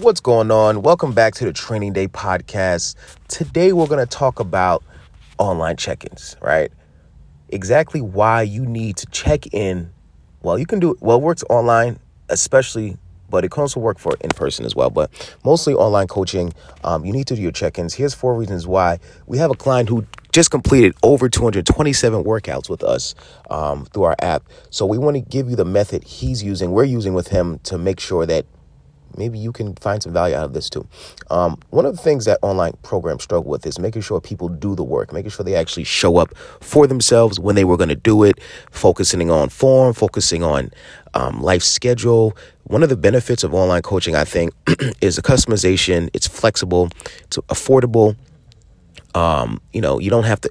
What's going on? Welcome back to the Training Day podcast. Today we're going to talk about online check-ins, right? Exactly why you need to check in. Well, you can do it. well, it works online, especially, but it can also work for in person as well. But mostly online coaching, um, you need to do your check-ins. Here's four reasons why. We have a client who just completed over 227 workouts with us um, through our app. So we want to give you the method he's using, we're using with him to make sure that maybe you can find some value out of this too. Um, one of the things that online programs struggle with is making sure people do the work, making sure they actually show up for themselves when they were going to do it, focusing on form, focusing on um, life schedule. One of the benefits of online coaching, I think, is the customization. It's flexible, it's affordable. Um, you know, you don't have to.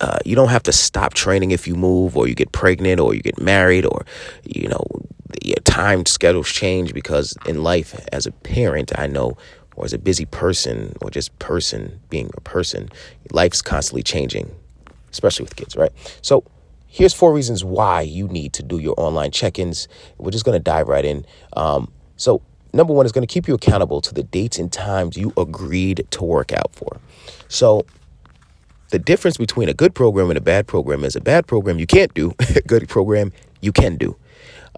Uh, you don't have to stop training if you move or you get pregnant or you get married or you know your time schedules change because in life as a parent i know or as a busy person or just person being a person life's constantly changing especially with kids right? So here's four reasons why you need to do your online check-ins. We're just going to dive right in. Um, so number one is going to keep you accountable to the dates and times you agreed to work out for. So the difference between a good program and a bad program is a bad program you can't do a good program you can do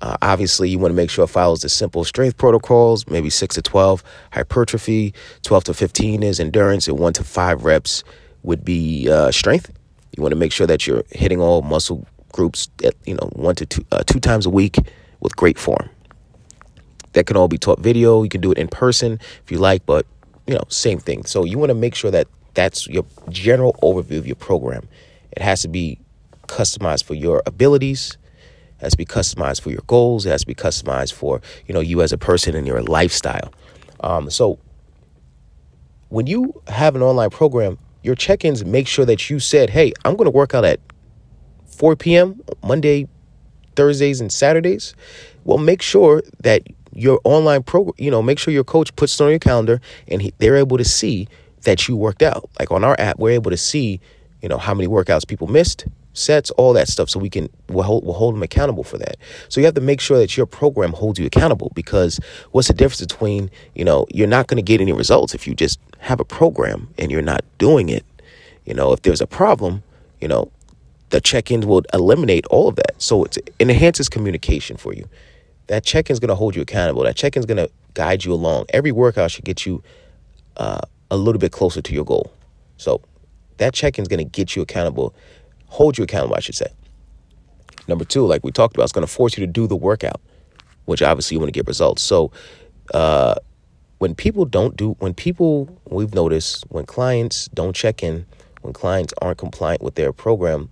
uh, obviously, you want to make sure it follows the simple strength protocols, maybe 6 to 12 hypertrophy, 12 to 15 is endurance, and 1 to 5 reps would be uh, strength. You want to make sure that you're hitting all muscle groups at, you know, one to two, uh, two times a week with great form. That can all be taught video. You can do it in person if you like, but you know, same thing. So you want to make sure that that's your general overview of your program. It has to be customized for your abilities, it has to be customized for your goals. It has to be customized for you know you as a person and your lifestyle. Um, so when you have an online program, your check-ins make sure that you said, "Hey, I'm going to work out at 4 p.m. Monday, Thursdays, and Saturdays." Well, make sure that your online program, you know, make sure your coach puts it on your calendar and he, they're able to see that you worked out. Like on our app, we're able to see, you know, how many workouts people missed, sets, all that stuff, so we can we'll hold, we'll hold them accountable for that. So you have to make sure that your program holds you accountable because what's the difference between you know you're not going to get any results if you just have a program and you're not doing it. You know, if there's a problem, you know, the check-ins will eliminate all of that. So it enhances communication for you. That check-in is going to hold you accountable. That check-in is going to guide you along. Every workout should get you uh, a little bit closer to your goal. So that check-in is going to get you accountable hold you accountable, I should say. Number two, like we talked about, it's going to force you to do the workout, which obviously you want to get results. So, uh, when people don't do, when people, we've noticed, when clients don't check in, when clients aren't compliant with their program,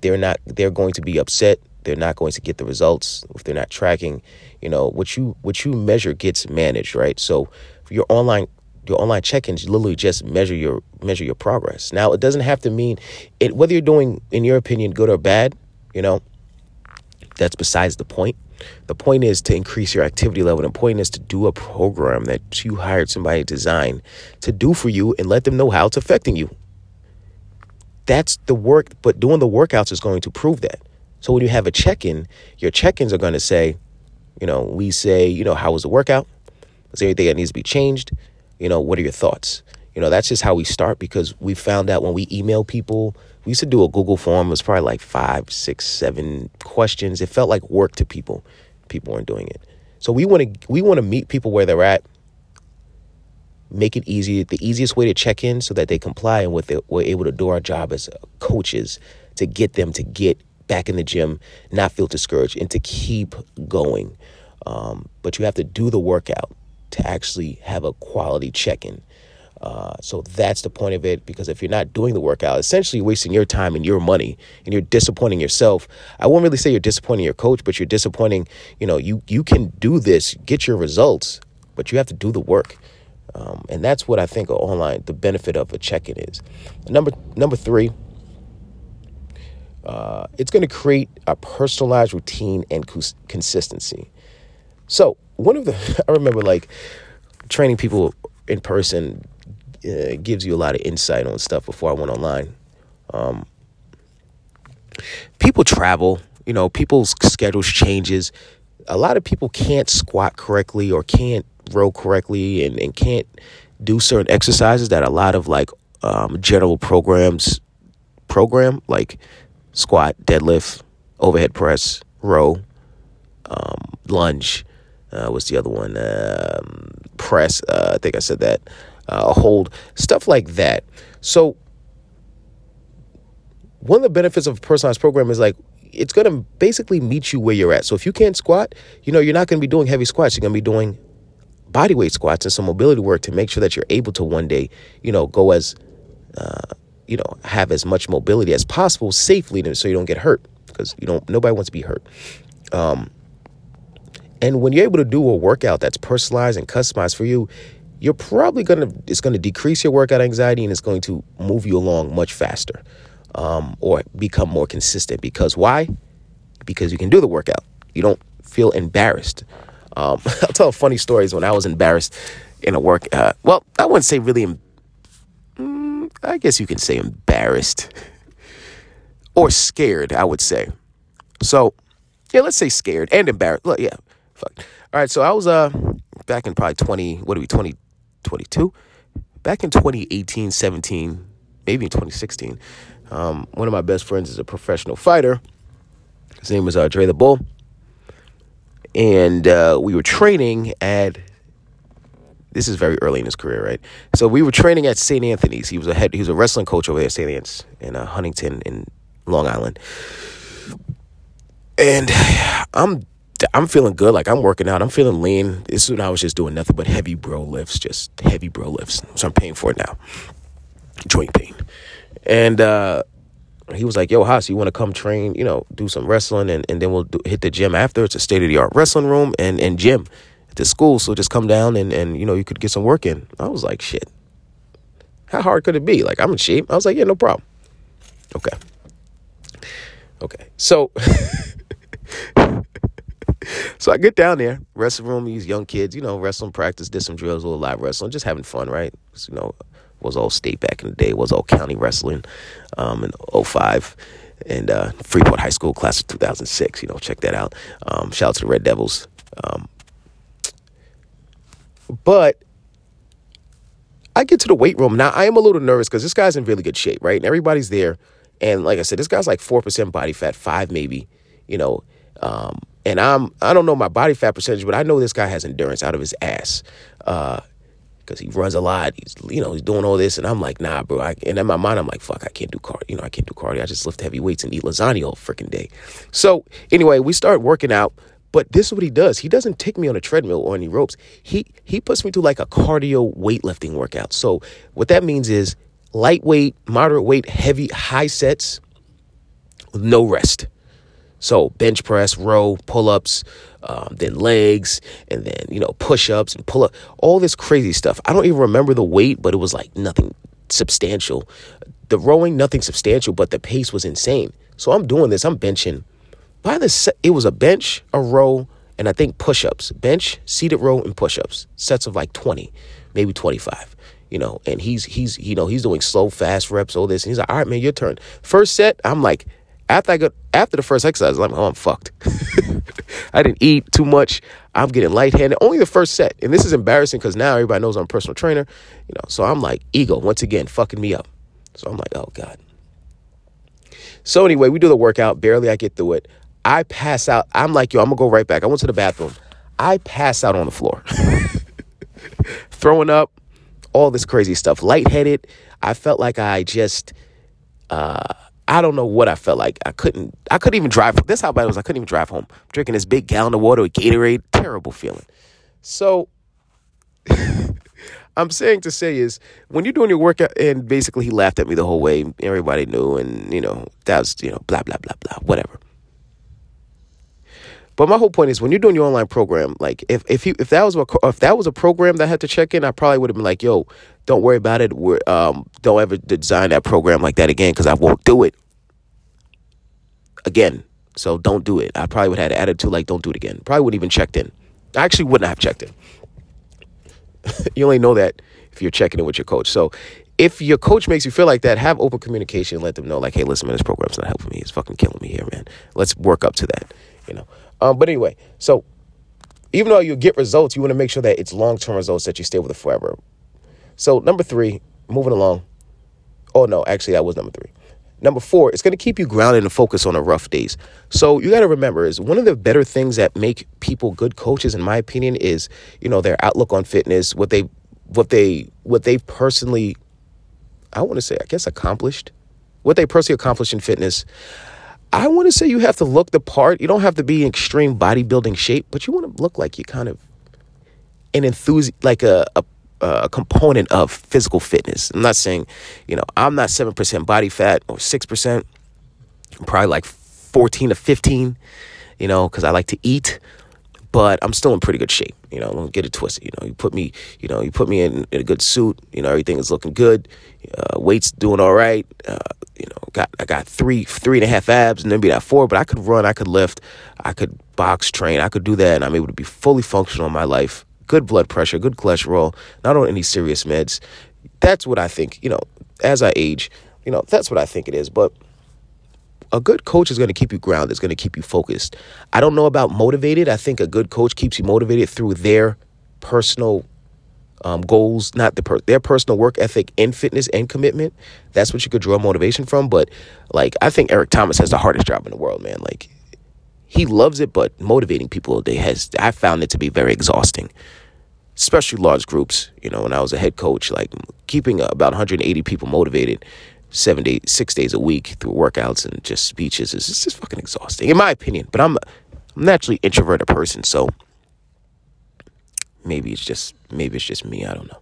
they're not, they're going to be upset. They're not going to get the results if they're not tracking. You know, what you, what you measure gets managed, right? So, your online your online check-ins literally just measure your measure your progress. Now, it doesn't have to mean it whether you're doing, in your opinion, good or bad. You know, that's besides the point. The point is to increase your activity level. The point is to do a program that you hired somebody to design to do for you and let them know how it's affecting you. That's the work, but doing the workouts is going to prove that. So when you have a check-in, your check-ins are going to say, you know, we say, you know, how was the workout? Is there anything that needs to be changed? You know, what are your thoughts? You know, that's just how we start because we found out when we email people, we used to do a Google form. It was probably like five, six, seven questions. It felt like work to people. People weren't doing it. So we want to we want to meet people where they're at. Make it easy, the easiest way to check in so that they comply and with it, we're able to do our job as coaches to get them to get back in the gym, not feel discouraged, and to keep going. Um, but you have to do the workout to actually have a quality check in. Uh, so that's the point of it because if you're not doing the workout, essentially you're wasting your time and your money and you're disappointing yourself. I won't really say you're disappointing your coach, but you're disappointing, you know, you, you can do this, get your results, but you have to do the work. Um, and that's what I think online, the benefit of a check-in is. Number, number three, uh, it's going to create a personalized routine and consistency. So one of the I remember like training people in person uh, gives you a lot of insight on stuff before I went online. Um, people travel, you know, people's schedules changes. A lot of people can't squat correctly or can't row correctly and, and can't do certain exercises that a lot of like um, general programs program, like squat, deadlift, overhead press, row, um, lunge. Uh, what's the other one? Um, press. Uh, I think I said that. Uh, hold stuff like that. So one of the benefits of a personalized program is like it's going to basically meet you where you're at. So if you can't squat, you know, you're not going to be doing heavy squats. You're going to be doing body weight squats and some mobility work to make sure that you're able to one day, you know, go as, uh, you know, have as much mobility as possible safely so you don't get hurt because you don't, nobody wants to be hurt. Um, and when you're able to do a workout that's personalized and customized for you, you're probably to, it's to decrease your workout anxiety and it's going to move you along much faster um, or become more consistent. Because why? Because you can do the workout. You don't feel embarrassed. Um, I'll tell funny stories when I was embarrassed in a work. Uh, well, I wouldn't say really. Mm, I guess you can say embarrassed or scared. I would say. So, yeah, let's say scared and embarrassed. Look, yeah, fuck. All right, so I was uh back in probably twenty. What are we? Twenty twenty two. Back in 2018, 17, maybe in 2016, um, one of my best friends is a professional fighter. His name was uh, Dre the Bull. And uh, we were training at, this is very early in his career, right? So we were training at St. Anthony's. He was a head, he was a wrestling coach over there at St. Anthony's in uh, Huntington in Long Island. And I'm I'm feeling good. Like I'm working out. I'm feeling lean. This is when I was just doing nothing but heavy bro lifts, just heavy bro lifts. So I'm paying for it now. Joint pain. And uh, he was like, "Yo, Haas, you want to come train? You know, do some wrestling, and, and then we'll do, hit the gym after. It's a state of the art wrestling room and and gym at the school. So just come down and and you know you could get some work in." I was like, "Shit, how hard could it be? Like I'm in shape." I was like, "Yeah, no problem." Okay, okay, so. so I get down there, wrestling room, these young kids, you know, wrestling practice, did some drills, a little live wrestling, just having fun, right? you know, was all state back in the day, was all county wrestling um, in 05 and uh, Freeport High School class of 2006. You know, check that out. Um, shout out to the Red Devils. Um, but I get to the weight room now. I am a little nervous because this guy's in really good shape, right? And everybody's there, and like I said, this guy's like four percent body fat, five maybe. You know, um, and I'm I don't know my body fat percentage, but I know this guy has endurance out of his ass. Uh, because he runs a lot. He's you know he's doing all this, and I'm like, nah, bro. I, and in my mind, I'm like, fuck, I can't do cardio. You know, I can't do cardio. I just lift heavy weights and eat lasagna all freaking day. So anyway, we start working out. But this is what he does. He doesn't take me on a treadmill or any ropes. He he puts me through like a cardio weightlifting workout. So what that means is lightweight, moderate weight, heavy, high sets with no rest. So bench press, row, pull ups, um, then legs, and then you know push ups and pull up, all this crazy stuff. I don't even remember the weight, but it was like nothing substantial. The rowing, nothing substantial, but the pace was insane. So I'm doing this. I'm benching. By the set, it was a bench, a row, and I think push ups. Bench, seated row, and push ups. Sets of like 20, maybe 25 you know, and he's he's you know he's doing slow, fast reps, all this, and he's like, all right, man, your turn. First set, I'm like, after I got after the first exercise, I'm like, oh, I'm fucked. I didn't eat too much. I'm getting lightheaded. Only the first set, and this is embarrassing because now everybody knows I'm a personal trainer. You know, so I'm like ego once again fucking me up. So I'm like, oh god. So anyway, we do the workout. Barely I get through it. I pass out. I'm like, yo, I'm gonna go right back. I went to the bathroom. I pass out on the floor, throwing up, all this crazy stuff. Lightheaded. I felt like I just. Uh, I don't know what I felt like. I couldn't. I couldn't even drive. That's how bad it was. I couldn't even drive home. Drinking this big gallon of water with Gatorade. Terrible feeling. So, I'm saying to say is when you're doing your workout, and basically he laughed at me the whole way. Everybody knew, and you know that was you know blah blah blah blah whatever. But my whole point is when you're doing your online program, like if if you if that was a if that was a program that had to check in, I probably would have been like, yo, don't worry about it. We're, um, don't ever design that program like that again because I won't do it again. So don't do it. I probably would have had an attitude like, don't do it again. Probably wouldn't even checked in. I actually wouldn't have checked in. you only know that if you're checking in with your coach. So if your coach makes you feel like that, have open communication. Let them know, like, hey, listen, man, this program's not helping me. It's fucking killing me here, man. Let's work up to that, you know. Um, but anyway, so even though you get results, you want to make sure that it's long term results that you stay with it forever. So, number three, moving along. Oh, no, actually, that was number three. Number four, it's going to keep you grounded and focused on the rough days. So you got to remember is one of the better things that make people good coaches, in my opinion, is you know their outlook on fitness, what they, what they, what they personally, I want to say, I guess accomplished, what they personally accomplished in fitness. I want to say you have to look the part. You don't have to be in extreme bodybuilding shape, but you want to look like you kind of an enthusiast, like a, a a component of physical fitness. I'm not saying, you know, I'm not 7% body fat or 6%. I'm probably like 14 to 15, you know, because I like to eat, but I'm still in pretty good shape. You know, don't get it twisted. You know, you put me, you know, you put me in, in a good suit. You know, everything is looking good. Uh, weight's doing all right. Uh, you know, got I got three three and a half abs, and maybe that four. But I could run, I could lift, I could box train, I could do that, and I'm able to be fully functional in my life good blood pressure, good cholesterol, not on any serious meds. That's what I think, you know, as I age, you know, that's what I think it is. But a good coach is going to keep you grounded, is going to keep you focused. I don't know about motivated. I think a good coach keeps you motivated through their personal um, goals, not the per- their personal work ethic and fitness and commitment. That's what you could draw motivation from. But like, I think Eric Thomas has the hardest job in the world, man. Like, he loves it, but motivating people they has I found it to be very exhausting, especially large groups. You know, when I was a head coach, like keeping about 180 people motivated seven days, six days a week through workouts and just speeches is just fucking exhausting, in my opinion. But I'm I'm naturally introverted person, so maybe it's just maybe it's just me. I don't know.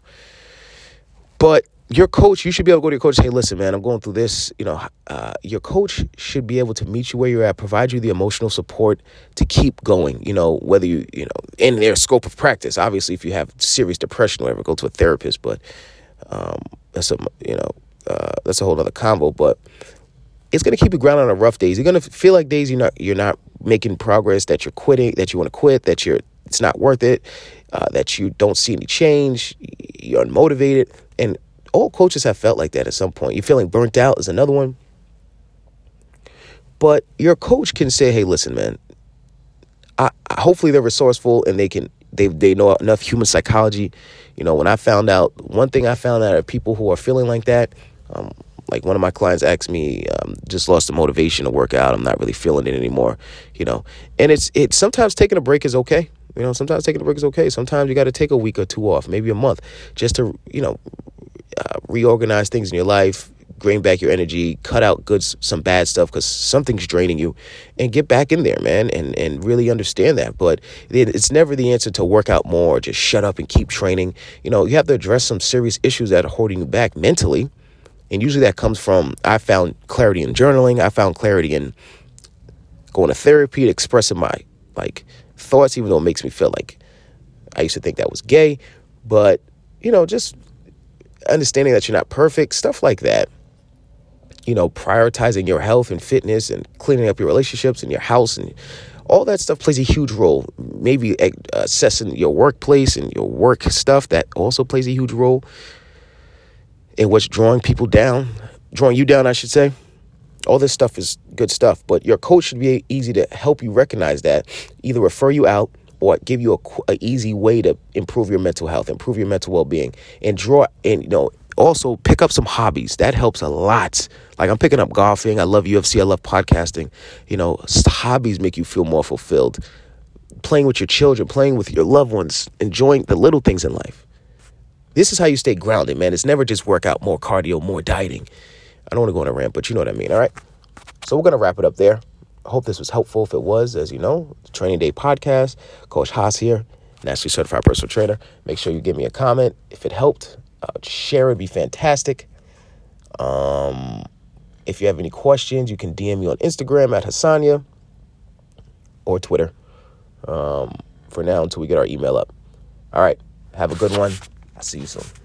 But your coach, you should be able to go to your coach and say, listen, man, I'm going through this. You know, uh, your coach should be able to meet you where you're at, provide you the emotional support to keep going. You know, whether you, you know, in their scope of practice. Obviously, if you have serious depression or whatever, go to a therapist. But um, that's a, you know, uh, that's a whole other combo. But it's going to keep you grounded on rough days. You're going to feel like days you're not, you're not making progress, that you're quitting, that you want to quit, that you're, it's not worth it, uh, that you don't see any change, you're unmotivated. And all coaches have felt like that at some point. You're feeling burnt out is another one. But your coach can say, "Hey, listen, man. I, I, hopefully they're resourceful and they can they they know enough human psychology. You know, when I found out one thing, I found out are people who are feeling like that. Um, like one of my clients asked me, um, just lost the motivation to work out. I'm not really feeling it anymore. You know, and it's it sometimes taking a break is okay. You know, sometimes taking a break is okay. Sometimes you got to take a week or two off, maybe a month, just to you know uh, reorganize things in your life, bring back your energy, cut out good some bad stuff because something's draining you, and get back in there, man, and and really understand that. But it's never the answer to work out more, or just shut up and keep training. You know, you have to address some serious issues that are holding you back mentally, and usually that comes from I found clarity in journaling. I found clarity in going to therapy, expressing my like thoughts, even though it makes me feel like I used to think that was gay, but you know, just understanding that you're not perfect, stuff like that. You know, prioritizing your health and fitness and cleaning up your relationships and your house and all that stuff plays a huge role. Maybe eh, assessing your workplace and your work stuff that also plays a huge role in what's drawing people down, drawing you down, I should say. All this stuff is good stuff, but your coach should be easy to help you recognize that, either refer you out or give you a, a easy way to improve your mental health, improve your mental well being, and draw and you know also pick up some hobbies. That helps a lot. Like I'm picking up golfing. I love UFC. I love podcasting. You know, hobbies make you feel more fulfilled. Playing with your children, playing with your loved ones, enjoying the little things in life. This is how you stay grounded, man. It's never just workout, more cardio, more dieting. I don't want to go on a rant, but you know what I mean, all right? So we're going to wrap it up there. I hope this was helpful. If it was, as you know, Training Day podcast, Coach Haas here, nationally certified personal trainer. Make sure you give me a comment if it helped. Uh, share it, be fantastic. Um, if you have any questions, you can DM me on Instagram at Hassania or Twitter. Um, for now, until we get our email up. All right, have a good one. I'll see you soon.